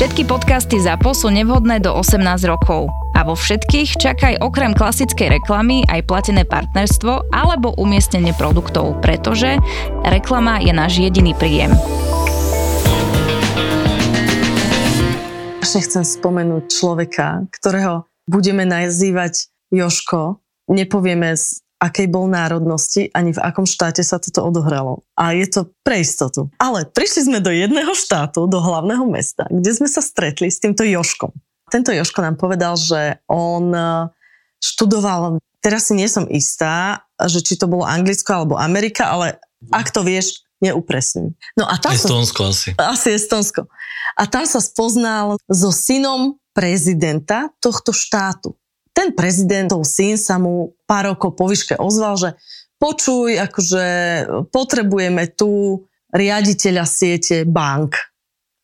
Všetky podcasty ZAPO sú nevhodné do 18 rokov. A vo všetkých čakaj okrem klasickej reklamy aj platené partnerstvo alebo umiestnenie produktov, pretože reklama je náš jediný príjem. Ešte chcem spomenúť človeka, ktorého budeme nazývať Joško. Nepovieme akej bol národnosti, ani v akom štáte sa toto odohralo. A je to pre istotu. Ale prišli sme do jedného štátu, do hlavného mesta, kde sme sa stretli s týmto Joškom. Tento Joško nám povedal, že on e, študoval, teraz si nie som istá, že či to bolo Anglicko alebo Amerika, ale ak to vieš, neupresním. No a tam Estonsko sa, asi. Asi Estonsko. A tam sa spoznal so synom prezidenta tohto štátu ten prezidentov syn sa mu pár rokov po výške ozval, že počuj, akože potrebujeme tu riaditeľa siete bank.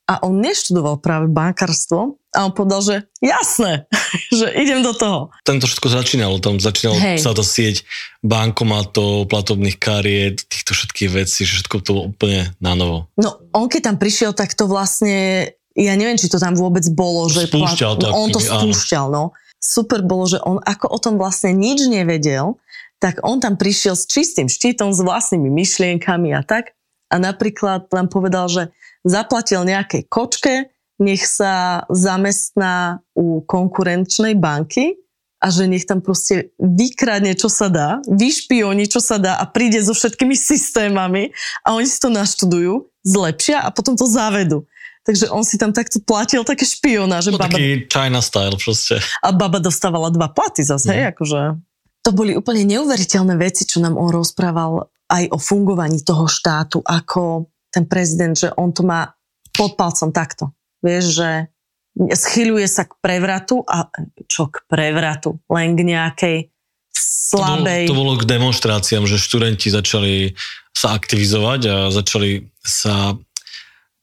A on neštudoval práve bankarstvo a on povedal, že jasné, že idem do toho. Tento všetko začínalo, tam začínalo Hej. sa to sieť bankomatov, platobných kariet, týchto všetkých vecí, že všetko to bolo úplne na novo. No on keď tam prišiel, tak to vlastne, ja neviem, či to tam vôbec bolo. Že spúšťal plat... to. On to spúšťal, áno. no super bolo, že on ako o tom vlastne nič nevedel, tak on tam prišiel s čistým štítom, s vlastnými myšlienkami a tak. A napríklad nám povedal, že zaplatil nejakej kočke, nech sa zamestná u konkurenčnej banky a že nech tam proste vykradne, čo sa dá, vyšpioni, čo sa dá a príde so všetkými systémami a oni si to naštudujú, zlepšia a potom to zavedú. Takže on si tam takto platil také špiona, že no, baba... Taký China style proste. A baba dostávala dva platy zase, mm. hej, akože... To boli úplne neuveriteľné veci, čo nám on rozprával aj o fungovaní toho štátu, ako ten prezident, že on to má pod palcom takto. Vieš, že schyľuje sa k prevratu a čo k prevratu? Len k nejakej slabej... To bolo, to bolo k demonstráciám, že študenti začali sa aktivizovať a začali sa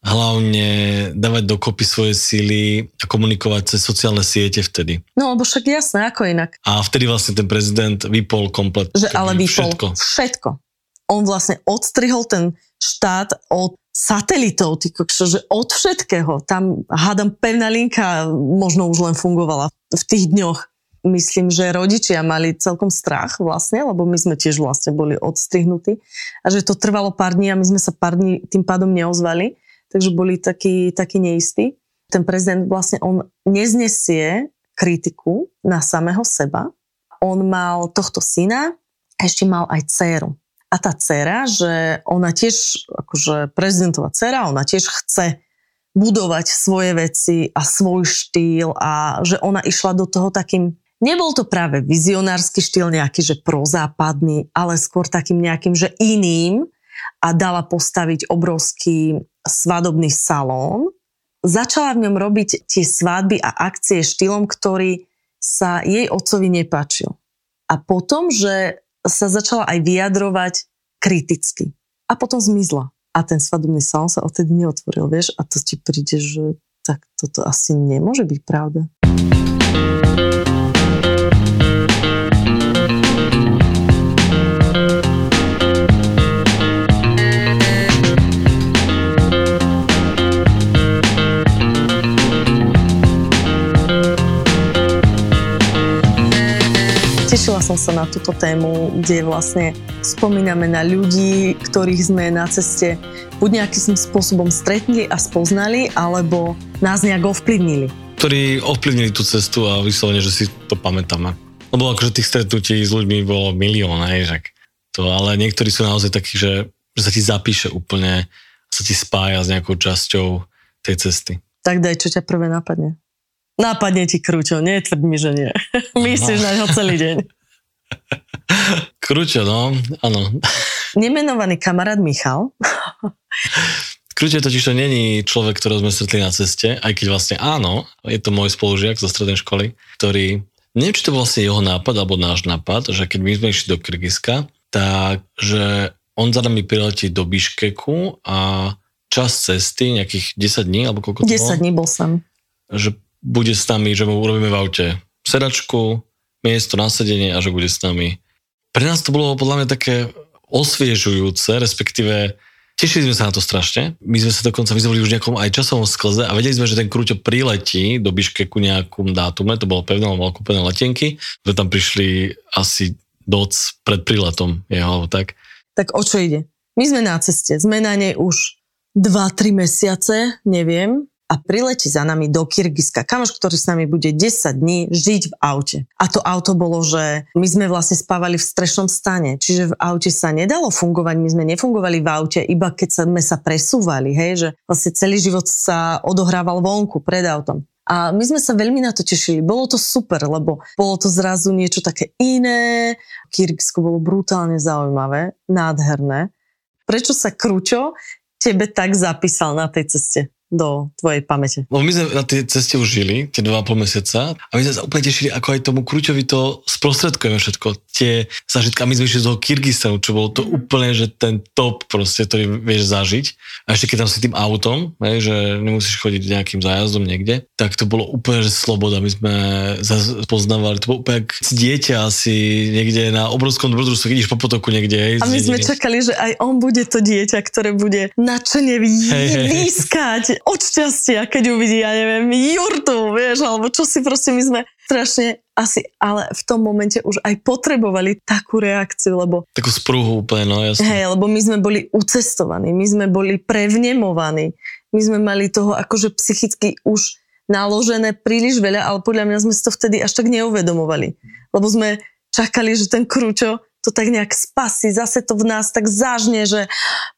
hlavne dávať dokopy svoje síly a komunikovať cez sociálne siete vtedy. No, lebo však jasné, ako inak. A vtedy vlastne ten prezident vypol komplet. Že ale vypol všetko. všetko. On vlastne odstrihol ten štát od satelitov, ty kokšo, že od všetkého. Tam, hádam, pevná linka možno už len fungovala v tých dňoch. Myslím, že rodičia mali celkom strach vlastne, lebo my sme tiež vlastne boli odstrihnutí a že to trvalo pár dní a my sme sa pár dní tým pádom neozvali takže boli takí, takí neistí. Ten prezident vlastne, on neznesie kritiku na samého seba. On mal tohto syna, ešte mal aj dceru. A tá dcera, že ona tiež, akože prezidentová dcera, ona tiež chce budovať svoje veci a svoj štýl a že ona išla do toho takým, nebol to práve vizionársky štýl nejaký, že prozápadný, ale skôr takým nejakým, že iným a dala postaviť obrovský svadobný salón. Začala v ňom robiť tie svadby a akcie štýlom, ktorý sa jej otcovi nepáčil. A potom, že sa začala aj vyjadrovať kriticky. A potom zmizla. A ten svadobný salón sa odtedy neotvoril, vieš? A to ti príde, že tak toto asi nemôže byť pravda. Som sa na túto tému, kde vlastne spomíname na ľudí, ktorých sme na ceste buď nejakým spôsobom stretli a spoznali, alebo nás nejak ovplyvnili. Ktorí ovplyvnili tú cestu a vyslovene, že si to pamätáme. Lebo akože tých stretnutí s ľuďmi bolo milión, hej, že to, ale niektorí sú naozaj takí, že, že sa ti zapíše úplne, sa ti spája s nejakou časťou tej cesty. Tak daj, čo ťa prvé napadne. Nápadne ti krúťo, netvrď mi, že nie. Myslíš na ňo celý deň. Krúťo, no, áno. Nemenovaný kamarát Michal Kruťo totiž to není človek, ktorého sme stretli na ceste, aj keď vlastne áno, je to môj spolužiak zo strednej školy, ktorý, neviem, či to vlastne jeho nápad alebo náš nápad, že keď my sme išli do Kyrgyzska, tak že on za nami priletí do Biškeku a čas cesty, nejakých 10 dní, alebo koľko to 10 bolo? dní bol som. Že bude s nami, že mu urobíme v aute sedačku, miesto na sedenie a že bude s nami. Pre nás to bolo podľa mňa také osviežujúce, respektíve Tešili sme sa na to strašne. My sme sa dokonca, boli už nejakom aj časovom sklze a vedeli sme, že ten Krúťo priletí do Biškeku nejakom dátume, to bolo pevné, mal kúpené letenky, sme tam prišli asi doc pred príletom jeho, tak. Tak o čo ide? My sme na ceste, sme na nej už 2-3 mesiace, neviem, a priletí za nami do Kyrgyzska. Kamoš, ktorý s nami bude 10 dní žiť v aute. A to auto bolo, že my sme vlastne spávali v strešnom stane, čiže v aute sa nedalo fungovať, my sme nefungovali v aute, iba keď sme sa presúvali, hej, že vlastne celý život sa odohrával vonku, pred autom. A my sme sa veľmi na to tešili. Bolo to super, lebo bolo to zrazu niečo také iné. Kyrgyzsko bolo brutálne zaujímavé, nádherné. Prečo sa Kručo tebe tak zapísal na tej ceste? Do tvojej pamäte? No my sme na tej ceste už žili, tie 2,5 mesiaca a my sme sa úplne tešili, ako aj tomu Kruťovi to sprostredkujeme všetko. Tie zažitky, a my sme išli z toho Kyrgyzstanu, čo bolo to mm. úplne, že ten top proste, ktorý vieš zažiť. A ešte keď tam si tým autom, hej, že nemusíš chodiť nejakým zájazdom niekde, tak to bolo úplne, že sloboda. My sme poznávali, to bolo úplne ako dieťa asi niekde na obrovskom dobrodružstve, keď ideš po potoku niekde. Hej, a my sme čakali, že aj on bude to dieťa, ktoré bude nadšene výskať od šťastia, keď uvidí, ja neviem, jurtu, vieš, alebo čo si proste my sme strašne asi, ale v tom momente už aj potrebovali takú reakciu, lebo... Takú sprúhu úplne, no jasne. Hej, lebo my sme boli ucestovaní, my sme boli prevnemovaní, my sme mali toho akože psychicky už naložené príliš veľa, ale podľa mňa sme si to vtedy až tak neuvedomovali. Lebo sme čakali, že ten krúčo to tak nejak spasí, zase to v nás tak zážne, že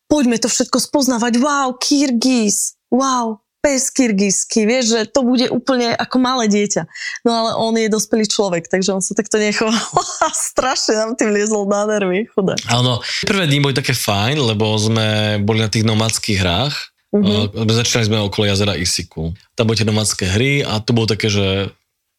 poďme to všetko spoznávať, wow, Kyrgyz, wow, pes kyrgyzsky, vieš, že to bude úplne ako malé dieťa. No ale on je dospelý človek, takže on sa takto nechoval a strašne nám tým liezol na nervy, chudé. Áno, prvé dní boli také fajn, lebo sme boli na tých nomadských hrách, mm-hmm. začali sme okolo jazera Isiku. Tam boli tie nomadské hry a to bolo také, že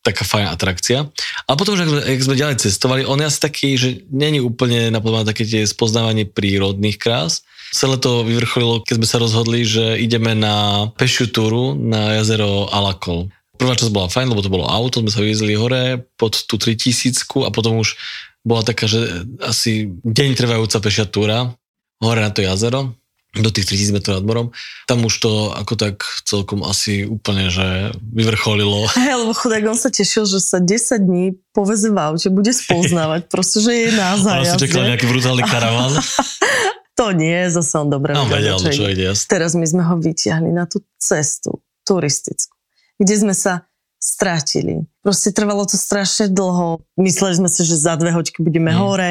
taká fajn atrakcia. A potom, že ak sme ďalej cestovali, on je asi taký, že není úplne naplňané také tie spoznávanie prírodných krás, Celé to vyvrcholilo, keď sme sa rozhodli, že ideme na pešiu túru na jazero Alakol. Prvá časť bola fajn, lebo to bolo auto, sme sa vyviezli hore pod tú 3000 a potom už bola taká, že asi deň trvajúca pešia túra hore na to jazero do tých 3000 metrov nad morom. Tam už to ako tak celkom asi úplne, že vyvrcholilo. Hej, lebo chudák on sa tešil, že sa 10 dní poveze v aute, bude spoznávať, proste, že je na zájazde. Ale si čakal nejaký brutálny karaván. To nie, zase on dobre no, vedel, čo, čo ide. Teraz my sme ho vyťahli na tú cestu turistickú, kde sme sa strátili. Proste trvalo to strašne dlho. Mysleli sme si, že za dve hoďky budeme mm. hore.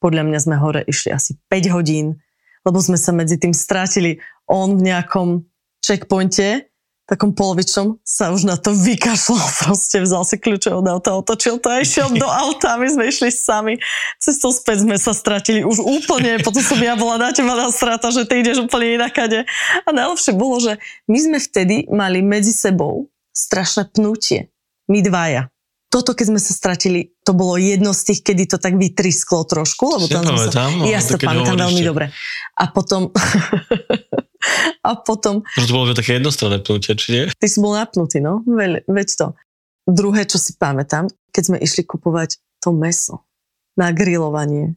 Podľa mňa sme hore išli asi 5 hodín, lebo sme sa medzi tým strátili. On v nejakom checkpointe takom polovičnom sa už na to vykašľal, proste vzal si kľúče od auta, otočil to a išiel do auta, my sme išli sami. Cestou späť sme sa stratili už úplne, potom som ja bola na teba na strata, že ty ideš úplne inakade. A najlepšie bolo, že my sme vtedy mali medzi sebou strašné pnutie. My dvaja. Toto, keď sme sa stratili, to bolo jedno z tých, kedy to tak vytrisklo trošku, lebo tam sme sa... Ja si to pamätám veľmi dobre. A potom... a potom... Že to bolo také jednostranné pnutie, či nie? Ty si bol napnutý, no, Veď, veď to. Druhé, čo si pamätám, keď sme išli kupovať to meso na grilovanie,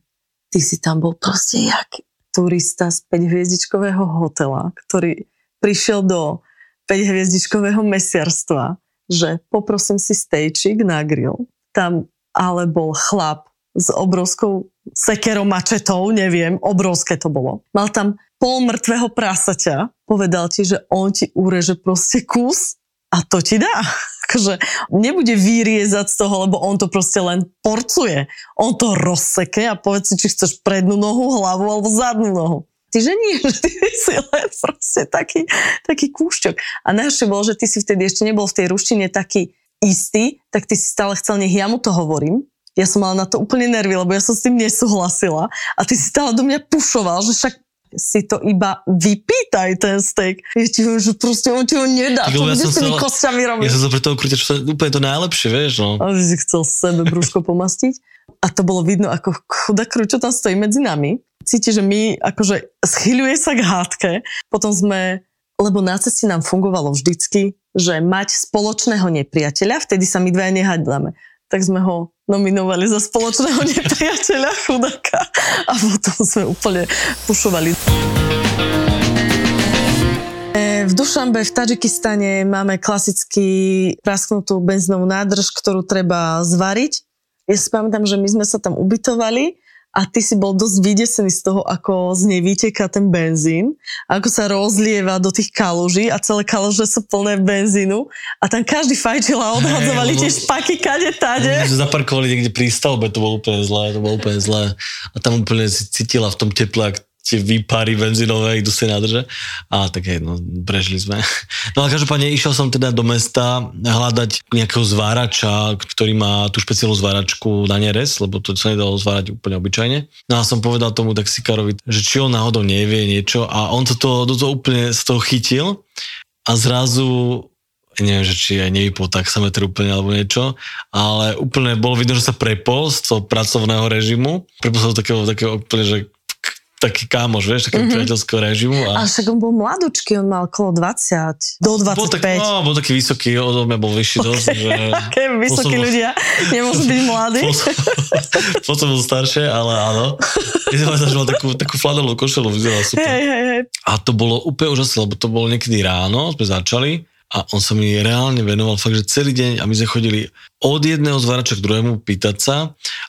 ty si tam bol proste jak turista z 5-hviezdičkového hotela, ktorý prišiel do 5-hviezdičkového mesiarstva, že poprosím si stejčik na grill. Tam ale bol chlap s obrovskou sekerou mačetou, neviem, obrovské to bolo. Mal tam pol mŕtvého prasaťa, povedal ti, že on ti ureže proste kus a to ti dá. Akože nebude vyriezať z toho, lebo on to proste len porcuje. On to rozseke a povedz si, či chceš prednú nohu, hlavu alebo zadnú nohu. Ty, že nie, že ty si len proste taký, taký kúšťok. A najhoršie bolo, že ty si vtedy ešte nebol v tej ruštine taký istý, tak ty si stále chcel, nech ja mu to hovorím. Ja som mala na to úplne nervy, lebo ja som s tým nesúhlasila. A ty si stále do mňa pušoval, že však si to iba vypýtaj ten steak. Ja ti viem, že proste on ti ho nedá. Lebo ja bude som s tými kostiami robiť. Ja som sa pre toho krúťa, čo sa úplne to najlepšie, vieš, no. A si si chcel sebe brúško pomastiť. A to bolo vidno, ako chudá kručo tam stojí medzi nami. Cíti, že my akože schyľuje sa k hádke. Potom sme, lebo na ceste nám fungovalo vždycky, že mať spoločného nepriateľa, vtedy sa my dvaja nehádame. Tak sme ho nominovali za spoločného nepriateľa chudáka a potom sme úplne pušovali. E, V Dušambe v Tadžikistane máme klasicky prasknutú benzínovú nádrž, ktorú treba zvariť. Ja si pamätám, že my sme sa tam ubytovali a ty si bol dosť vydesený z toho, ako z nej vyteká ten benzín, ako sa rozlieva do tých kaluží a celé kaluže sú plné benzínu a tam každý fajčil a odhadzovali lebo- tie špaky kade tade. My sme zaparkovali niekde pri stavbe, to bolo úplne zlé, to bolo úplne zlé. A tam úplne si cítila v tom teple, ak tie výpary benzínové idú si nádrže. A tak hej, no, prežili sme. No ale každopádne išiel som teda do mesta hľadať nejakého zvárača, ktorý má tú špeciálnu zváračku na neres, lebo to sa nedalo zvárať úplne obyčajne. No a som povedal tomu taxikárovi, že či on náhodou nevie niečo a on to, to, to, to úplne z toho chytil a zrazu neviem, že či aj nevypol taxameter úplne alebo niečo, ale úplne bolo vidno, že sa prepol z toho pracovného režimu, prepol sa do takého, takého úplne, že taký kámoš, vieš, takého mm-hmm. priateľského režimu. A však on bol mladučký, on mal okolo 20, do 25. bol, tak, no, bol taký vysoký, odo mňa bol vyšší dosť, že... Aké vysokí Potom- ľudia nemôžu byť mladí. Potom, potom bol staršie, ale áno. Ja že mal takú, takú flanelovú košelu, vyzerala super. Hej, hej, hej. A to bolo úplne úžasné, lebo to bolo niekedy ráno, sme začali a on sa mi reálne venoval fakt, že celý deň a my sme chodili od jedného zvárača k druhému pýtať sa.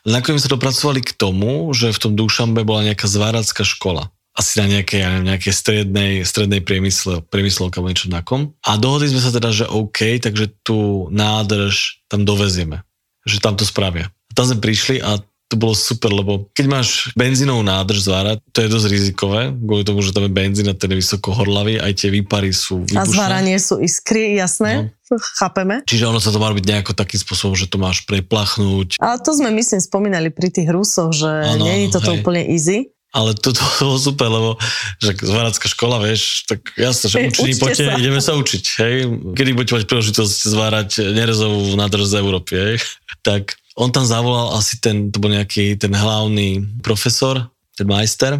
Nakoniec sa dopracovali k tomu, že v tom Dušambe bola nejaká zváracká škola. Asi na nejakej, ja neviem, nejakej strednej, strednej priemysle, priemyslovke alebo niečo takom. A dohodli sme sa teda, že OK, takže tú nádrž tam dovezieme. Že tam to spravia. A tam sme prišli a to bolo super, lebo keď máš benzínovú nádrž zvárať, to je dosť rizikové, kvôli tomu, že tam je benzín a ten je vysoko horlavý, aj tie výpary sú A vybušné. zváranie sú iskry, jasné, No. chápeme. Čiže ono sa to má robiť nejako takým spôsobom, že to máš preplachnúť, Ale to sme, myslím, spomínali pri tých Rusoch, že Áno, nie je toto hej. úplne easy. ale to, to bolo super, lebo že zváracká škola, vieš, tak jasne, že Hej, učení, poďte, sa. ideme sa učiť, hej. Kedy budete mať príležitosť zvárať nerezovú nádrž z Európy, hej. Tak on tam zavolal asi ten, to bol nejaký ten hlavný profesor, ten majster,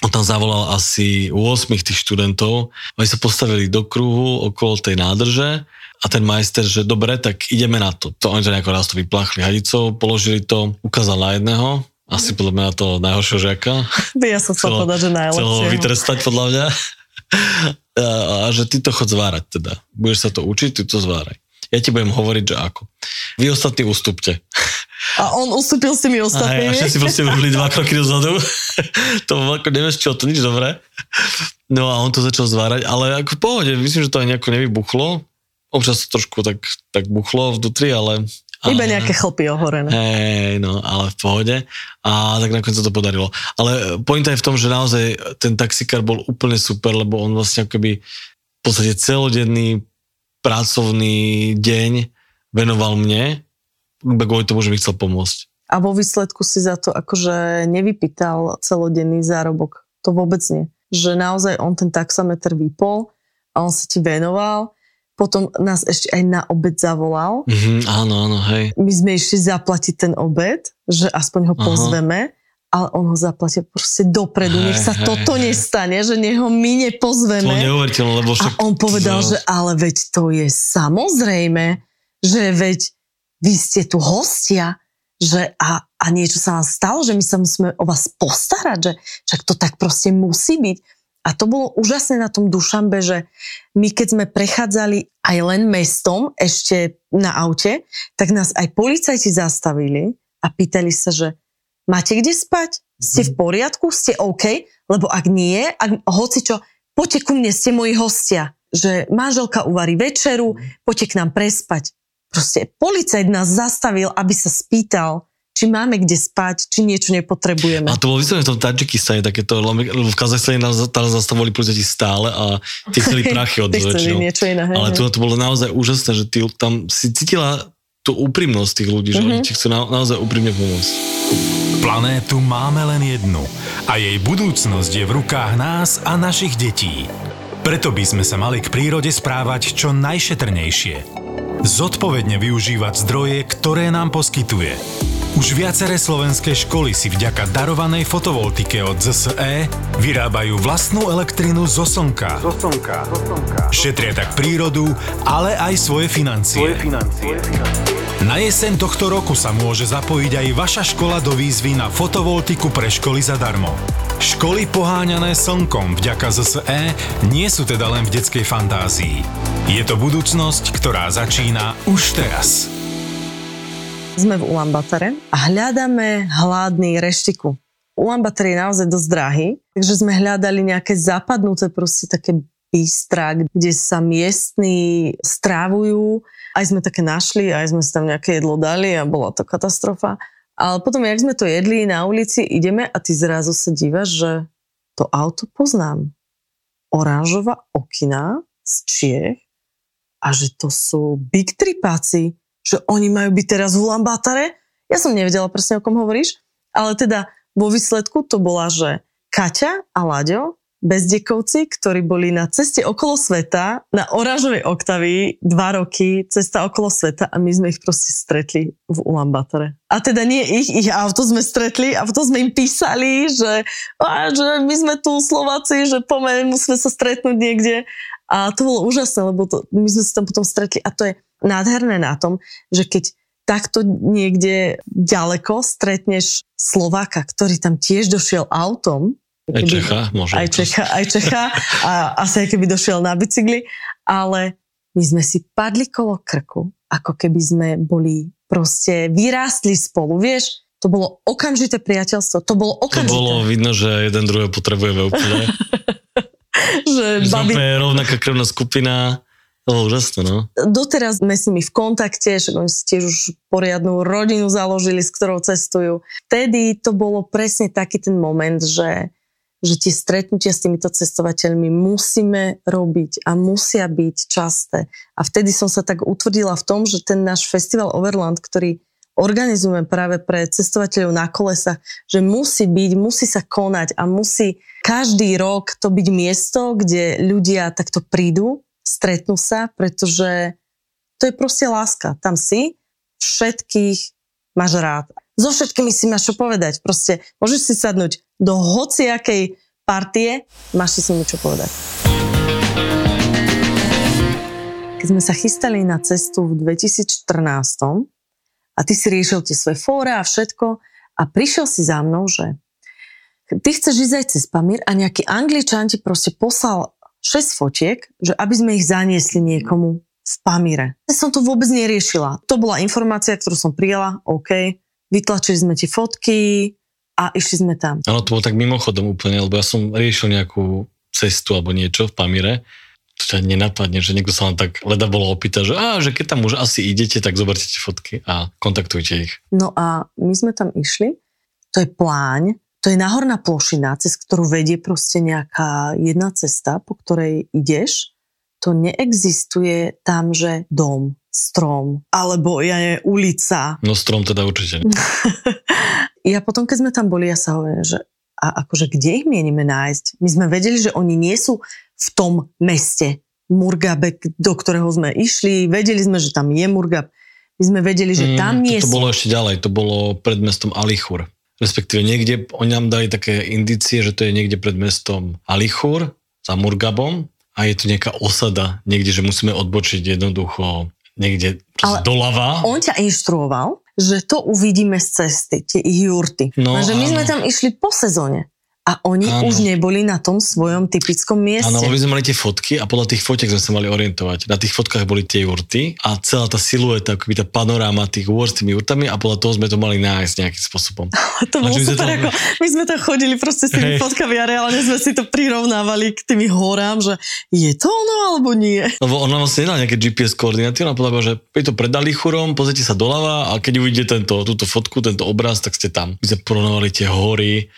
on tam zavolal asi 8 tých študentov, oni sa postavili do kruhu okolo tej nádrže a ten majster, že dobre, tak ideme na to. to oni to nejako raz to vyplachli hadicou, položili to, ukázal na jedného, asi podľa mňa to najhoršieho žiaka, Ja som chcel povedať, že chcel ho najlepšie. vytrestať podľa mňa. A, a že ty to chod zvárať teda. Budeš sa to učiť, ty to zváraj. Ja ti budem hovoriť, že ako. Vy ostatní ustúpte. A on ustúpil s tými A, a ostatnými. všetci proste urobili dva kroky dozadu. to ako nevieš čo, to nič dobré. No a on to začal zvárať, ale ako v pohode, myslím, že to aj nejako nevybuchlo. Občas to trošku tak, tak buchlo vnútri, ale... Iba ale- nejaké chlpy ohorené. Hej, no, ale v pohode. A tak nakoniec sa to podarilo. Ale pointa je v tom, že naozaj ten taxikár bol úplne super, lebo on vlastne akoby v podstate celodenný pracovný deň venoval mne, kvôli tomu, že mi chcel pomôcť. A vo výsledku si za to akože nevypýtal celodenný zárobok. To vôbec nie. Že naozaj on ten taxameter vypol a on sa ti venoval. Potom nás ešte aj na obed zavolal. Mhm, áno, áno, hej. My sme išli zaplatiť ten obed, že aspoň ho Aha. Ale on ho zaplatil proste dopredu. Nech sa Hej, toto hej. nestane, že nech ho my To nepozveme. neuveriteľné, lebo A však... on povedal, že ale veď to je samozrejme, že veď vy ste tu hostia, že a, a niečo sa vám stalo, že my sa musíme o vás postarať, že však to tak proste musí byť. A to bolo úžasné na tom Dušambe, že my keď sme prechádzali aj len mestom, ešte na aute, tak nás aj policajti zastavili a pýtali sa, že máte kde spať? Ste v poriadku? Ste OK? Lebo ak nie, ak, hoci čo, poďte ku mne, ste moji hostia. Že manželka uvarí večeru, poďte k nám prespať. Proste policajt nás zastavil, aby sa spýtal, či máme kde spať, či niečo nepotrebujeme. A to bolo vyslovene v tom Tadžikistane takéto, v Kazachstane nás tam zastavovali policajti stále a tie chceli prachy od niečo iné. Ale tu to bolo naozaj úžasné, že ty tam si cítila tú úprimnosť tých ľudí, že Mhm. oni ti chcú na, naozaj úprimne pomôcť. Planétu máme len jednu a jej budúcnosť je v rukách nás a našich detí. Preto by sme sa mali k prírode správať čo najšetrnejšie. Zodpovedne využívať zdroje, ktoré nám poskytuje. Už viaceré slovenské školy si vďaka darovanej fotovoltike od ZSE vyrábajú vlastnú elektrinu zo slnka. Zo slnka. Šetria tak prírodu, ale aj svoje financie. Svoje financie. Na jeseň tohto roku sa môže zapojiť aj vaša škola do výzvy na fotovoltiku pre školy zadarmo. Školy poháňané slnkom vďaka ZSE nie sú teda len v detskej fantázii. Je to budúcnosť, ktorá začína už teraz. Sme v Ulambatare a hľadáme hladný reštiku. Ulambatar je naozaj dosť drahý, takže sme hľadali nejaké zapadnuté proste také bystra, kde sa miestni strávujú aj sme také našli, aj sme si tam nejaké jedlo dali a bola to katastrofa. Ale potom, jak sme to jedli na ulici, ideme a ty zrazu sa dívaš, že to auto poznám. Oranžová okina z Čiech a že to sú big tripáci, že oni majú byť teraz v Ulambátare. Ja som nevedela presne, o kom hovoríš, ale teda vo výsledku to bola, že Kaťa a Láďo bezdekovci, ktorí boli na ceste okolo sveta, na oranžovej oktavii, dva roky, cesta okolo sveta a my sme ich proste stretli v Ulambatore. A teda nie ich, ich auto sme stretli a potom sme im písali, že, a, že my sme tu Slováci, že pomeň, musíme sa stretnúť niekde. A to bolo úžasné, lebo to, my sme sa tam potom stretli a to je nádherné na tom, že keď takto niekde ďaleko stretneš Slováka, ktorý tam tiež došiel autom, aj Čecha, možno. Aj Čecha, aj Čecha a asi aj keby došiel na bicykli, ale my sme si padli kolo krku, ako keby sme boli proste vyrástli spolu, vieš, to bolo okamžité priateľstvo, to bolo okamžité. To bolo vidno, že jeden druhého potrebujeme úplne. že babi... Sme rovnaká krvná skupina, to bolo úžasné, no. Doteraz sme s nimi v kontakte, že oni si tiež už poriadnu rodinu založili, s ktorou cestujú. Vtedy to bolo presne taký ten moment, že že tie stretnutia s týmito cestovateľmi musíme robiť a musia byť časté. A vtedy som sa tak utvrdila v tom, že ten náš festival Overland, ktorý organizujeme práve pre cestovateľov na kolesa, že musí byť, musí sa konať a musí každý rok to byť miesto, kde ľudia takto prídu, stretnú sa, pretože to je proste láska. Tam si, všetkých máš rád so všetkými si máš čo povedať. Proste môžeš si sadnúť do hociakej partie, máš si s čo povedať. Keď sme sa chystali na cestu v 2014 a ty si riešil tie svoje fóra a všetko a prišiel si za mnou, že ty chceš ísť aj cez Pamír a nejaký angličan ti proste poslal 6 fotiek, že aby sme ich zaniesli niekomu v Pamíre. Ja som to vôbec neriešila. To bola informácia, ktorú som prijala, OK, vytlačili sme ti fotky a išli sme tam. Áno, to bolo tak mimochodom úplne, lebo ja som riešil nejakú cestu alebo niečo v Pamire, to ťa nenapadne, že niekto sa vám tak leda bolo opýta, že, á, že keď tam už asi idete, tak zoberte tie fotky a kontaktujte ich. No a my sme tam išli, to je pláň, to je náhorná plošina, cez ktorú vedie proste nejaká jedna cesta, po ktorej ideš. To neexistuje tam, že dom, strom, alebo ja je ulica. No strom teda určite. ja potom, keď sme tam boli, ja sa hovorím, že a akože kde ich mienime nájsť? My sme vedeli, že oni nie sú v tom meste Murgabe, do ktorého sme išli. Vedeli sme, že tam je Murgab. My sme vedeli, že tam mm, nie to, to bolo ešte ďalej, to bolo pred mestom Alichur. Respektíve niekde, oni nám dali také indície, že to je niekde pred mestom Alichur, za Murgabom a je tu nejaká osada, niekde, že musíme odbočiť jednoducho niekde Ale doľava. On ťa inštruoval, že to uvidíme z cesty, tie ich jurty. No, že my sme tam išli po sezóne. A oni ano. už neboli na tom svojom typickom mieste. Áno, my sme mali tie fotky a podľa tých fotiek sme sa mali orientovať. Na tých fotkách boli tie jurty a celá tá silueta, akoby tá panoráma tých úor s tými jurtami a podľa toho sme to mali nájsť nejakým spôsobom. to bolo super, to... ako my sme tam chodili proste s tými hey. fotkami a reálne sme si to prirovnávali k tými horám, že je to ono alebo nie. Lebo ona vlastne nedala nejaké GPS koordináty, ona povedala, že je to predali churom, pozrite sa doľava a keď uvidíte tento, túto fotku, tento obraz, tak ste tam. My sme porovnávali tie hory,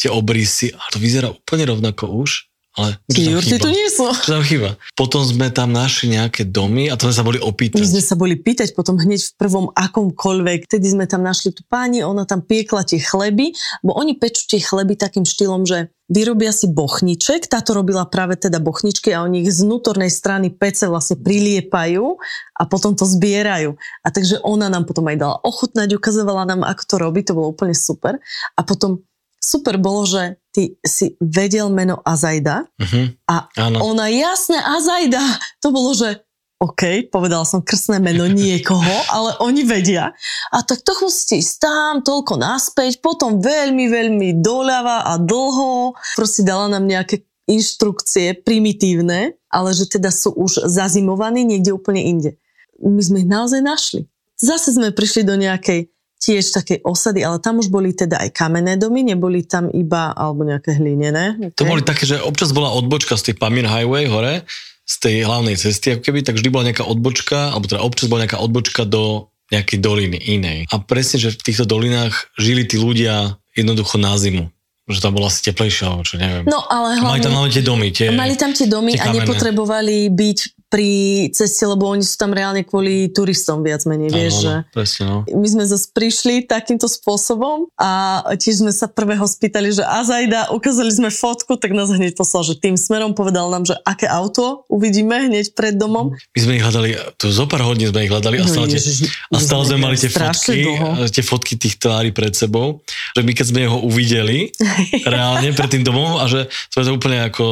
tie obrysy a to vyzerá úplne rovnako už, Ale chýba? tu nie sú. Čo tam chýba? Potom sme tam našli nejaké domy a to sme sa boli My opýtať. sme sa boli pýtať potom hneď v prvom akomkoľvek, tedy sme tam našli tú pani, ona tam piekla tie chleby, bo oni pečú tie chleby takým štýlom, že vyrobia si bochniček, táto robila práve teda bochničky a oni ich z vnútornej strany pece vlastne priliepajú a potom to zbierajú. A takže ona nám potom aj dala ochutnať, ukazovala nám, ako to robí, to bolo úplne super. A potom super bolo, že ty si vedel meno Azajda Uh-huh. a Áno. ona jasné, Azajda. To bolo, že OK, povedala som krstné meno niekoho, ale oni vedia. A tak to musíte ísť tam, toľko naspäť, potom veľmi, veľmi doľava a dlho. Proste dala nám nejaké inštrukcie primitívne, ale že teda sú už zazimovaní niekde úplne inde. My sme ich naozaj našli. Zase sme prišli do nejakej tiež takej osady, ale tam už boli teda aj kamenné domy, neboli tam iba, alebo nejaké hlinené. To okay. boli také, že občas bola odbočka z tej Pamir Highway hore, z tej hlavnej cesty, ako keby, tak vždy bola nejaká odbočka, alebo teda občas bola nejaká odbočka do nejakej doliny inej. A presne, že v týchto dolinách žili tí ľudia jednoducho na zimu. Že tam bola asi teplejšia, čo neviem. No ale a mali tam hlavne, hlavne tie domy, tie... mali tam tie domy tie a nepotrebovali byť pri ceste, lebo oni sú tam reálne kvôli turistom viac menej, vieš, že presne, no. my sme zase prišli takýmto spôsobom a tiež sme sa prvého spýtali, že Azajda, ukázali sme fotku, tak nás hneď poslal, že tým smerom povedal nám, že aké auto uvidíme hneď pred domom. My sme ich hľadali, to zo pár hodín sme ich hľadali a stále, tie, Ježiš, a stále sme mali tie fotky, dlho. tie fotky tých tvári pred sebou, že my keď sme ho uvideli reálne pred tým domom a že sme to úplne ako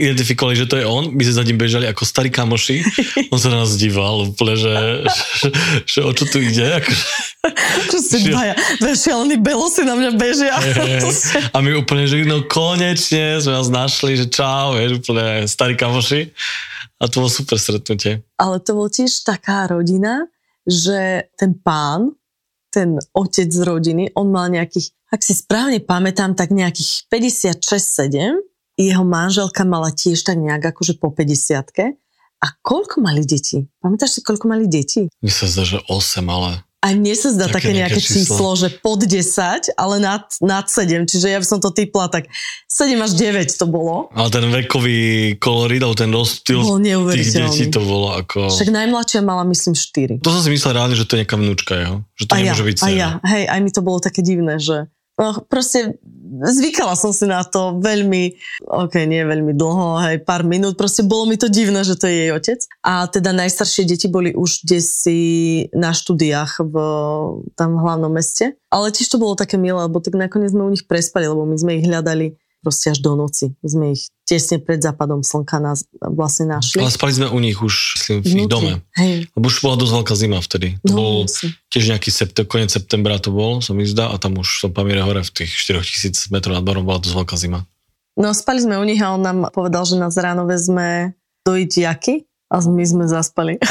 identifikovali, že to je on, my sme za ním bežali ako starí kamoši, on sa na nás díval úplne, že, že, že o čo tu ide, Čo Že- dvaja, dvaja šialení belosi na mňa bežia. Ste- a my úplne, že no konečne sme vás našli, že čau, vieš, úplne starí kamoši a to bolo super stretnutie. Ale to bol tiež taká rodina, že ten pán, ten otec z rodiny, on mal nejakých, ak si správne pamätám, tak nejakých 56-7. Jeho manželka mala tiež tak nejak akože po 50 A koľko mali deti? Pamätáš si, koľko mali deti? Mi sa zdá, že 8, ale Aj mne sa zdá Také také, nejaké číslo. číslo, že pod 10, ale nad, nad 7. Čiže ja by som to typla tak 7 až 9 to bolo. Ale ten vekový kolorit, alebo ten rozptyl Bol tých detí, to bolo ako... Však najmladšia mala myslím 4. To som si myslel reálne, že to je nejaká vnúčka jeho. Že to a ja, nemôže byť a dcera. ja, hej, aj mi to bolo také divné, že no, proste zvykala som si na to veľmi, ok, nie veľmi dlho, hej, pár minút, proste bolo mi to divné, že to je jej otec. A teda najstaršie deti boli už desi na štúdiách v, tam v hlavnom meste. Ale tiež to bolo také milé, lebo tak nakoniec sme u nich prespali, lebo my sme ich hľadali proste až do noci. My sme ich tesne pred západom slnka nás vlastne našli. Ale spali sme u nich už, myslím, v ich dome. Hej, Lebo už bola dosť veľká zima vtedy. To bol no, jasne. Tiež nejaký septem, koniec septembra to bol, som mi zdá, a tam už som Pamíre hore v tých 4000 metrov nad morom bola dosť veľká zima. No spali sme u nich a on nám povedal, že nás ráno vezme dojiť jaky a my sme zaspali.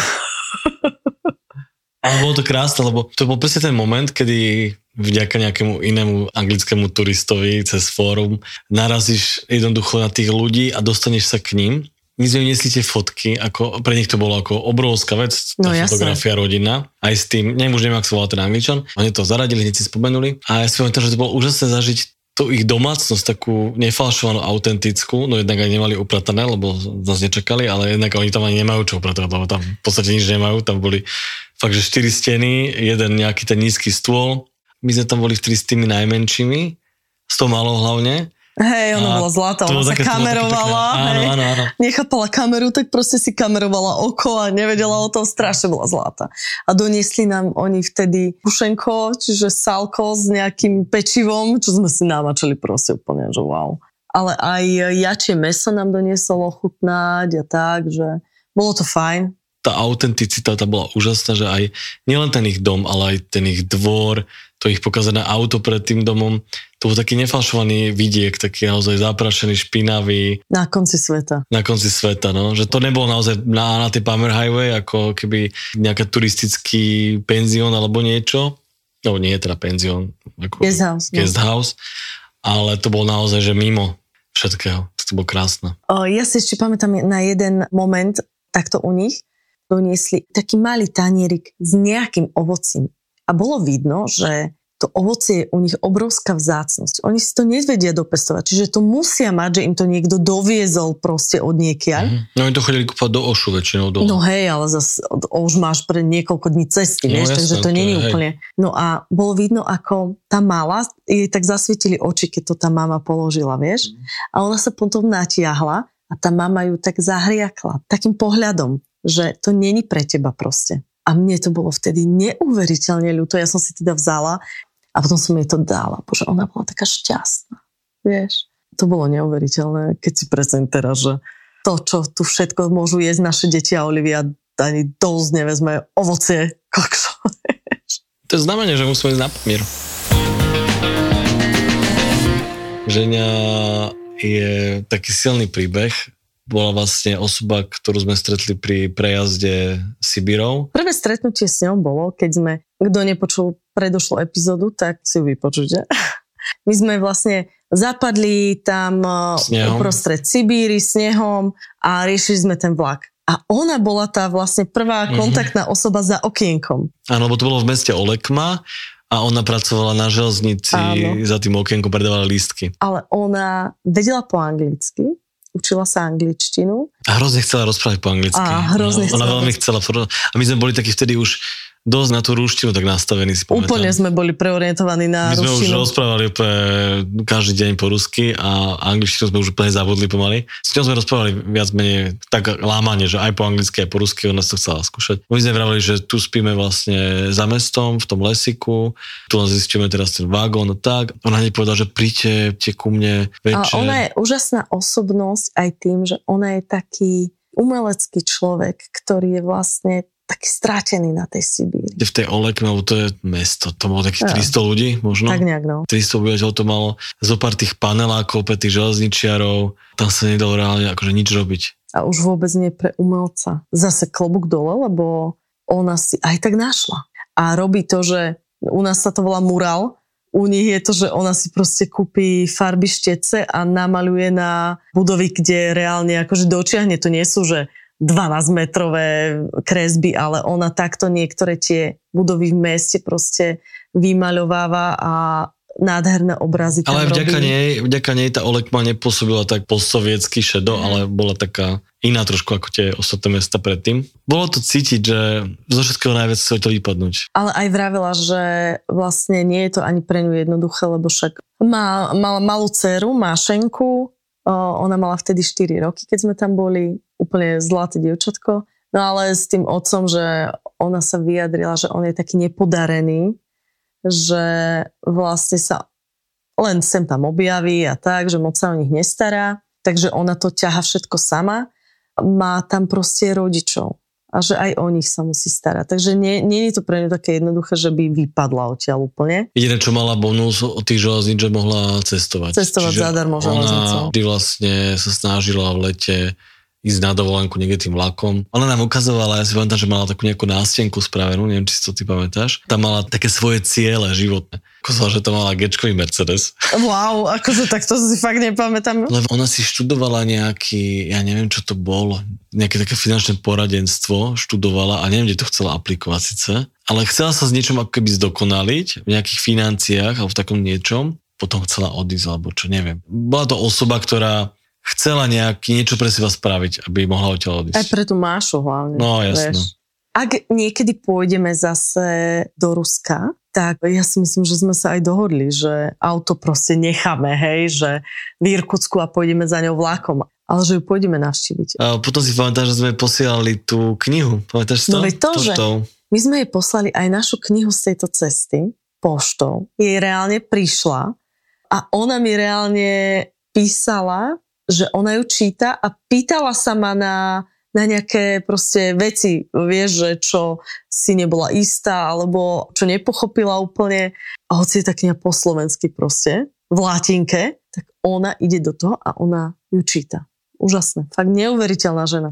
Ale bolo to krásne, lebo to bol presne ten moment, kedy vďaka nejakému inému anglickému turistovi cez fórum narazíš jednoducho na tých ľudí a dostaneš sa k ním. Nesli tie fotky, ako, pre nich to bolo ako obrovská vec, tá No, fotografia rodina. Aj s tým, neviem už neviem, ak sa volá ten angličan, oni to zaradili, hneď si spomenuli. A ja si pamätám, že to bolo úžasné zažiť tú ich domácnosť takú nefalšovanú, autentickú, no jednak aj nemali upratané, lebo nás nečakali, ale jednak oni tam ani nemajú čo upratovať, lebo tam v podstate nič nemajú, tam boli fakt, že štyri steny, jeden nejaký ten nízky stôl, my sme tam boli vtedy s tými najmenšími, s tou malou hlavne. Hej, ona A bola zlatá, ona sa kamerovala, pekné. Áno, hej. áno, áno. nechápala kameru, tak proste si kamerovala oko a nevedela o tom, strašne bola zlatá. A doniesli nám oni vtedy pušenko, čiže salko s nejakým pečivom, čo sme si námačali proste úplne, že wow. Ale aj jačie meso nám doniesol ochutnať a tak, že bolo to fajn. tá autenticita tá bola úžasná, že aj nielen ten ich dom, ale aj ten ich dvor, to ich pokazané auto pred tým domom, to bol taký nefalšovaný vidiek, taký naozaj zaprašený, špinavý, Na konci sveta. na konci sveta, no. Že to nebolo naozaj na, na tej Palmer Highway, ako keby nejaká turistický penzión alebo niečo. No nie teda penzión. Ako Guest house. No. guest house. Ale to bolo naozaj, že mimo všetkého. To bolo krásne. O, Ja si ešte pamätám na jeden moment takto u nich. Doniesli taký malý tanierik s nejakým ovocím. A bolo vidno, že to ovocie je u nich obrovská vzácnosť. Oni si to nevedia dopestovať, čiže to musia mať, že im to niekto doviezol proste od niekiaľ. Mm-hmm. No oni to chodili kúpať do Ošu väčšinou. Do... No hej, ale zase už máš pre niekoľko dní cesty, no, vieš, jasné, takže to, to není úplne. No a bolo vidno, ako tá mala, jej tak zasvietili oči, keď to tá mama položila, vieš. Mm. A ona sa potom natiahla a tá mama ju tak zahriakla takým pohľadom, že to není pre teba proste. A mne to bolo vtedy neuveriteľne ľúto. Ja som si teda vzala a potom som jej to dala. Bože, ona bola taká šťastná. Vieš, to bolo neuveriteľné, keď si predstavím teraz, že to, čo tu všetko môžu jesť naše deti a Olivia ani dosť nevezme ovocie, kokšo. To znamená, že musíme ísť na pomír. Ženia je taký silný príbeh, bola vlastne osoba, ktorú sme stretli pri prejazde Sibirou. Prvé stretnutie s ňou bolo, keď sme, kto nepočul predošlú epizódu, tak si ju vypočujte. My sme vlastne zapadli tam uh, snehom. uprostred Sibíry snehom a riešili sme ten vlak. A ona bola tá vlastne prvá mm-hmm. kontaktná osoba za okienkom. Áno, lebo to bolo v meste Olekma a ona pracovala na železnici, Áno. za tým okienkom predávala lístky. Ale ona vedela po anglicky, učila sa angličtinu. A hrozne chcela rozprávať po anglicky. A hrozne no, ona, ona veľmi chcela. A my sme boli takí vtedy už dosť na tú rúštinu tak nastavení si pamätám. Úplne sme boli preorientovaní na My sme ruštinu. už rozprávali úplne každý deň po rusky a angličtinu sme už úplne zabudli pomaly. S ňou sme rozprávali viac menej tak lámanie, že aj po anglicky, aj po rusky, ona to chcela skúšať. My sme vravali, že tu spíme vlastne za mestom, v tom lesiku, tu len zistíme teraz ten vagón, no tak. Ona hneď povedala, že príďte ku mne večer. A ona je úžasná osobnosť aj tým, že ona je taký umelecký človek, ktorý je vlastne taký strátený na tej Sibíri. V tej Olekme, lebo to je mesto, to malo takých ja. 300 ľudí možno. Tak nejak no. 300 obyvateľov to malo, zo pár tých panelákov, tých železničiarov, tam sa nedalo reálne akože nič robiť. A už vôbec nie pre umelca. Zase klobúk dole, lebo ona si aj tak našla. A robí to, že u nás sa to volá mural, u nich je to, že ona si proste kúpi farby štece a namaluje na budovy, kde reálne akože dočiahne. To nie sú, že 12-metrové kresby, ale ona takto niektoré tie budovy v meste proste vymaľováva a nádherné obrazy Ale vďaka robí. nej, vďaka nej tá Olekma nepôsobila tak postsovietsky šedo, mm. ale bola taká iná trošku ako tie ostatné mesta predtým. Bolo to cítiť, že zo všetkého najviac chceli to vypadnúť. Ale aj vravila, že vlastne nie je to ani pre ňu jednoduché, lebo však má, mala malú dceru, Mášenku, ona mala vtedy 4 roky, keď sme tam boli, úplne zlaté dievčatko. No ale s tým otcom, že ona sa vyjadrila, že on je taký nepodarený, že vlastne sa len sem tam objaví a tak, že moc sa o nich nestará, takže ona to ťaha všetko sama. Má tam proste rodičov a že aj o nich sa musí starať. Takže nie, nie je to pre ňu také jednoduché, že by vypadla odtiaľ úplne. Jediné, čo mala bonus od tých železníc, že mohla cestovať. Cestovať Čiže zadarmo železnicou. Ona vlastne sa snažila v lete ísť na dovolenku niekde tým vlakom. Ona nám ukazovala, ja si pamätám, že mala takú nejakú nástenku spravenú, neviem, či si to ty pamätáš. Tam mala také svoje ciele životné. Ako že to mala gečkový Mercedes. Wow, akože tak to si fakt nepamätám. Lebo ona si študovala nejaký, ja neviem, čo to bolo, nejaké také finančné poradenstvo študovala a neviem, kde to chcela aplikovať síce, ale chcela sa s niečom ako keby zdokonaliť v nejakých financiách alebo v takom niečom, potom chcela odísť alebo čo, neviem. Bola to osoba, ktorá chcela nejaký, niečo pre seba spraviť, aby mohla odtiaľ odísť. Aj pre tú Mášu hlavne. No, jasno. Vieš. Ak niekedy pôjdeme zase do Ruska, tak ja si myslím, že sme sa aj dohodli, že auto proste necháme, hej, že v Irkucku a pôjdeme za ňou vlakom ale že ju pôjdeme navštíviť. A potom si pamätáš, že sme posielali tú knihu. Pamätáš to? No to, že my sme jej poslali aj našu knihu z tejto cesty poštou. Jej reálne prišla a ona mi reálne písala že ona ju číta a pýtala sa ma na, na nejaké proste veci, vieš, že čo si nebola istá, alebo čo nepochopila úplne. A hoci je tá kniha po slovensky proste, v latinke, tak ona ide do toho a ona ju číta. Úžasné. Fakt neuveriteľná žena.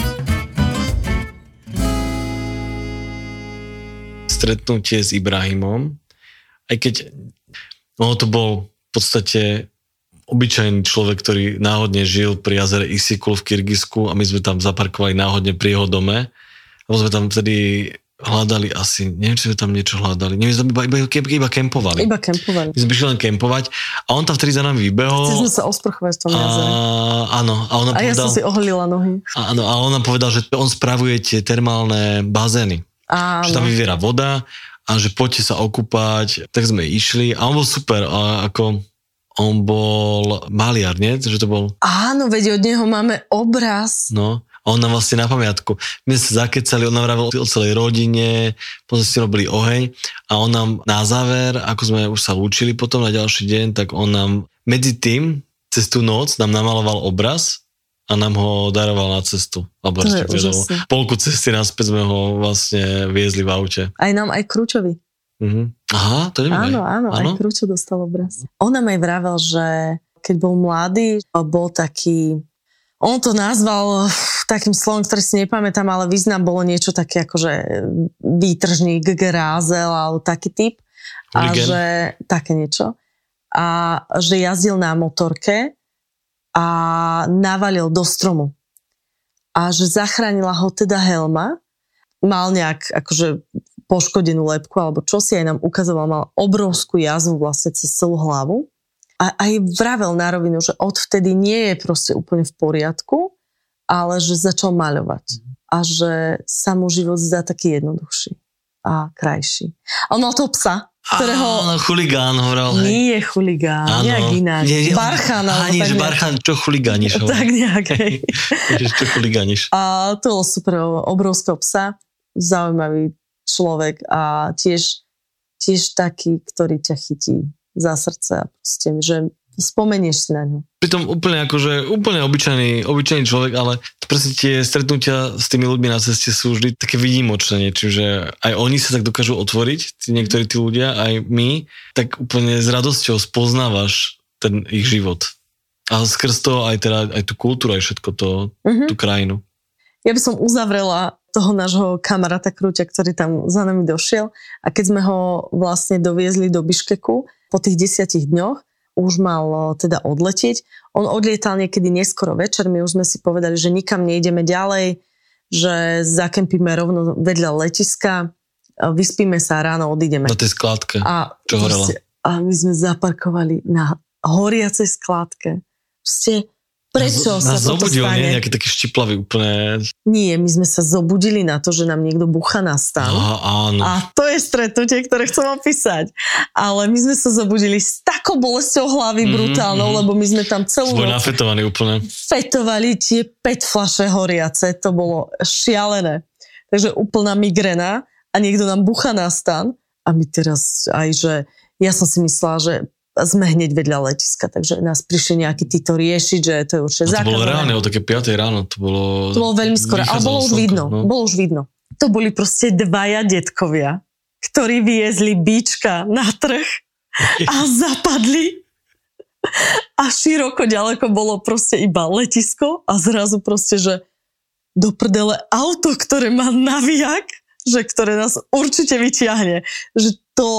Stretnutie s Ibrahimom, aj keď ono to bol v podstate obyčajný človek, ktorý náhodne žil pri jazere Isikul v Kyrgyzsku a my sme tam zaparkovali náhodne pri jeho dome. Lebo sme tam vtedy hľadali asi, neviem, či sme tam niečo hľadali. Neviem, sme iba, iba, iba, kempovali. Iba kempovali. My sme išli len kempovať a on tam vtedy za nami vybehol. Chceli sme sa osprchovať v tom jazere. áno, a ona A ja povedal, som si oholila nohy. áno, a on nám povedal, že on spravuje tie termálne bazény. Áno. Že tam vyviera voda a že poďte sa okúpať. Tak sme išli a on bol super. A ako on bol maliar, nie? Že to bol, Áno, veď od neho máme obraz. no. A on nám vlastne na pamiatku. My sa zakecali, on nám vravel o celej rodine, potom si robili oheň a on nám na záver, ako sme už sa lúčili potom na ďalší deň, tak on nám medzi tým, cez tú noc, nám namaloval obraz a nám ho daroval na cestu. Alebo To je úžasné. polku cesty naspäť sme ho vlastne viezli v aute. Aj nám, aj Kručovi. Mhm. Aha, to neviem. Áno, áno, Áno? aj Kručo dostal obraz. On nám aj vravel, že keď bol mladý, bol taký... On to nazval uf, takým slovom, ktorý si nepamätám, ale význam bolo niečo také ako, že výtržník, grázel alebo taký typ. A Hooligan. že také niečo. A že jazdil na motorke a navalil do stromu. A že zachránila ho teda Helma. Mal nejak akože poškodenú lepku alebo čo si aj nám ukazoval, mal obrovskú jazvu vlastne cez celú hlavu. A aj vravel na rovinu, že odvtedy nie je proste úplne v poriadku, ale že začal maľovať. A že sa mu život zdá taký jednoduchší a krajší. A on mal toho psa, ktorého... Áno, chuligán hovoril. hej. Nie je chuligán, Áno. nejak ináč. Nie, nie, Barchan, tak že nejak. Barchan, čo chuligániš? Tak nejak, hej. Čo chuligániš. A to bolo super, obrovského psa, zaujímavý človek a tiež, tiež taký, ktorý ťa chytí za srdce a proste, že spomenieš si na ňo. Pritom úplne akože, úplne obyčajný, obyčajný človek, ale presne tie stretnutia s tými ľuďmi na ceste sú vždy také výnimočné, čiže aj oni sa tak dokážu otvoriť, tí, niektorí tí ľudia, aj my, tak úplne s radosťou spoznávaš ten ich život. A skrz to aj, teda, aj tú kultúru, aj všetko to, Mhm. tú krajinu. Ja by som uzavrela toho nášho kamaráta Krúťa, ktorý tam za nami došiel a keď sme ho vlastne doviezli do Biškeku po tých desiatich dňoch, už mal o, teda odletieť. On odlietal niekedy neskoro večer, my už sme si povedali, že nikam nejdeme ďalej, že zakempíme rovno vedľa letiska, a vyspíme sa ráno odídeme. Na tej skládke. A, Čo horela? proste- a my sme zaparkovali na horiacej skládke. Proste, prečo nás, sa nás toto zobudil, stane? nie? Nejaký taký štiplavý úplne. Nie, my sme sa zobudili na to, že nám niekto bucha na stan. Aha, áno. A to je stretnutie, ktoré chcem opísať. Ale my sme sa zobudili s takou bolesťou hlavy Mhm, brutálnou, mhm. lebo my sme tam celú Svoj noc nafetovaný úplne. fetovali tie 5 flaše horiace. To bolo šialené. Takže úplná migrena a niekto nám bucha na stan. A my teraz aj, že ja som si myslela, že sme hneď vedľa letiska, takže nás prišli nejakí títo riešiť, že to je určite A to bolo reálne o také 5 ráno. To bolo, To bolo veľmi skoro, ale bolo už slnko, vidno. no. Bolo už vidno. To boli proste dvaja detkovia, ktorí viezli bíčka na trh a zapadli. A široko ďaleko bolo proste iba letisko a zrazu proste, že do prdele auto, ktoré má naviak, že ktoré nás určite vyťahne. Že to,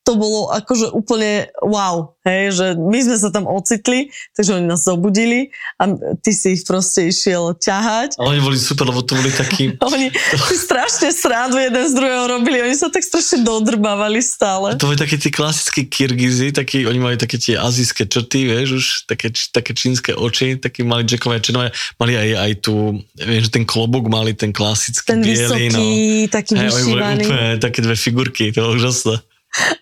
to bolo akože úplne wow, hej, že my sme sa tam ocitli, takže oni nás zobudili a ty si ich proste išiel ťahať. Ale oni boli super, lebo to boli takí... Oni si strašne srandu jeden z druhého robili, oni sa tak strašne dodrbávali stále. To boli také tie klasické Kyrgyzy, takí, oni mali také tie azijské črty, vieš, už také, také čínske oči, takí mali jackové černé, mali aj, aj tu, vieš, ten klobúk mali ten klasický Ten biely, vysoký, no. taký Hej, oni boli úplne také dve figurky, to bolo úžasné.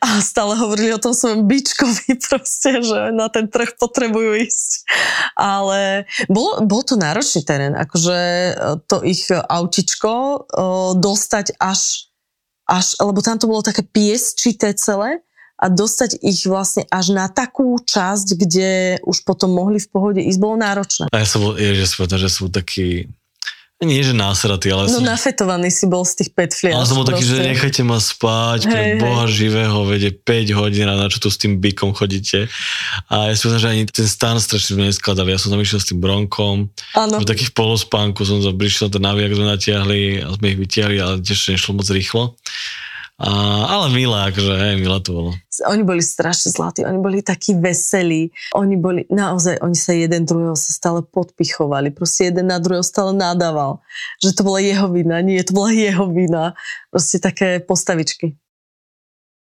A stále hovorili o tom svojom bičkovi proste, že na ten trh potrebujú ísť. Ale bolo, bol to náročný terén, akože e, to ich autičko e, dostať až, až, lebo tam to bolo také piesčité celé a dostať ich vlastne až na takú časť, kde už potom mohli v pohode ísť, bolo náročné. A ja som bol, ježiš, že som taký Nie, že násratý, ale No som, nafetovaný si bol z tých petfliaž. ale som bol taký, že nechajte ma spať, pre Hej, boha živého, vede 5 hodín a na čo tu s tým bykom chodíte. A ja si myslím, že ani ten stan strašne sme neskladali. Ja som tam išiel s tým bronkom, Áno. v takých polospánku som prišiel, ten naviak sme natiahli a sme ich vytiahli, ale tiež nešlo moc rýchlo. A, ale milé, akože, hej, milé to bolo. Oni boli strašne zlatí, oni boli takí veselí, oni boli, naozaj, oni sa jeden druhého sa stále podpichovali, proste jeden na druhého stále nadával, že to bola jeho vina, nie, to bola jeho vina, proste také postavičky.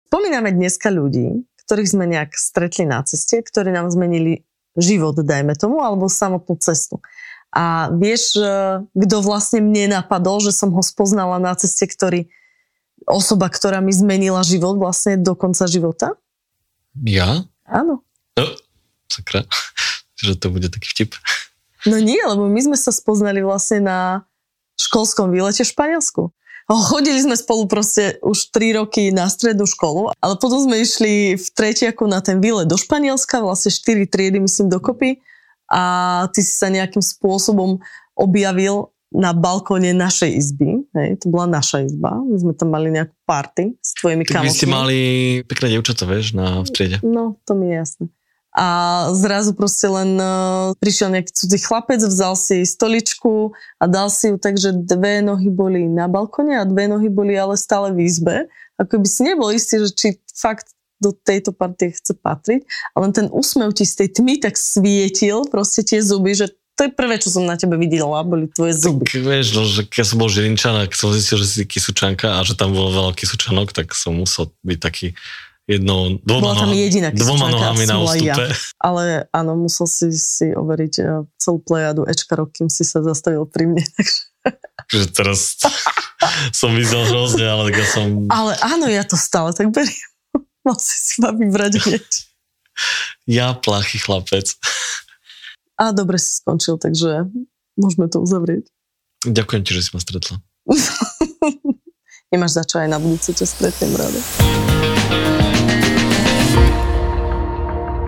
Spomíname dneska ľudí, ktorých sme nejak stretli na ceste, ktorí nám zmenili život, dajme tomu, alebo samotnú cestu. A vieš, eh, kto vlastne mne napadol, že som ho spoznala na ceste, ktorý osoba, ktorá mi zmenila život vlastne do konca života? Ja? Áno. No, sakra, že to bude taký vtip. No nie, lebo my sme sa spoznali vlastne na školskom výlete v Španielsku. Chodili sme spolu proste už 3 roky na strednú školu, ale potom sme išli v tretiaku na ten výlet do Španielska, vlastne 4 triedy myslím dokopy a ty si sa nejakým spôsobom objavil na balkóne našej izby. Hej, to bola naša izba. My sme tam mali nejakú party s tvojimi Tak vy ste kamošmi. mali pekné dievčatá, vieš, na v triede. No, to mi je jasné. A zrazu proste len uh, prišiel nejaký cudzí chlapec, vzal si stoličku a dal si ju tak, že dve nohy boli na balkone a dve nohy boli ale stále v izbe. Ako by si nebol istý, že či fakt do tejto partie chce patriť. A len ten úsmev ti z tej tmy tak svietil, proste tie zuby, že to je prvé, čo som na tebe videla, boli tvoje zuby. Tak vieš, no, že keď som bol Žilinčan a som zistil, že si kysučanka a že tam bolo veľa kysučanok, tak som musel byť taký jednou, dvoma, Bola tam jediná dvoma nohami na bola ja. ústupe. Ale áno, musel si si overiť eh, celú plejadu Ečka rok, kým si sa zastavil pri mne. Takže že teraz som vyzval hrozne, ale tak ja som... Ale áno, ja to stále tak beriem. Mal si si ma vybrať hneď. Ja plachý chlapec. A dobre si skončil, takže môžeme to uzavrieť. Ďakujem ti, že si ma stretla. Nemáš za čo aj na budúce, ťa stretnem rada.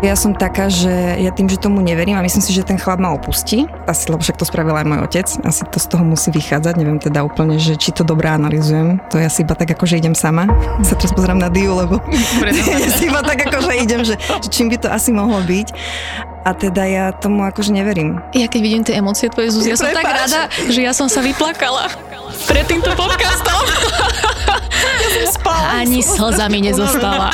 Ja som taká, že ja tým, že tomu neverím a myslím si, že ten chlap ma opustí, asi, lebo však to spravil aj môj otec, asi to z toho musí vychádzať, neviem teda úplne, že či to dobre analizujem, to ja si iba tak ako, že idem sama, sa teraz pozerám na Diu, lebo ja si iba tak ako, že idem, že, že čím by to asi mohlo byť a teda ja tomu akože neverím. Ja keď vidím tie emócie tvoje, Zuzi, ja som tak Prepáč. rada, že ja som sa vyplakala pred týmto podcastom. Ani slzami nezostala.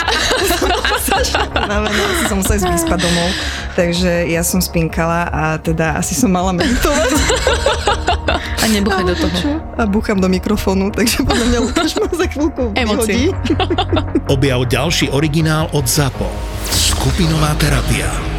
Unavená, asi som musela ísť vyspať domov, takže ja som spinkala a teda asi som mala meditovať A nebuchaj do toho. a búcham do mikrofónu, takže podľa mňa Lukáš ma za chvíľku Emócie. Objav ďalší originál od ZAPO. Skupinová terapia.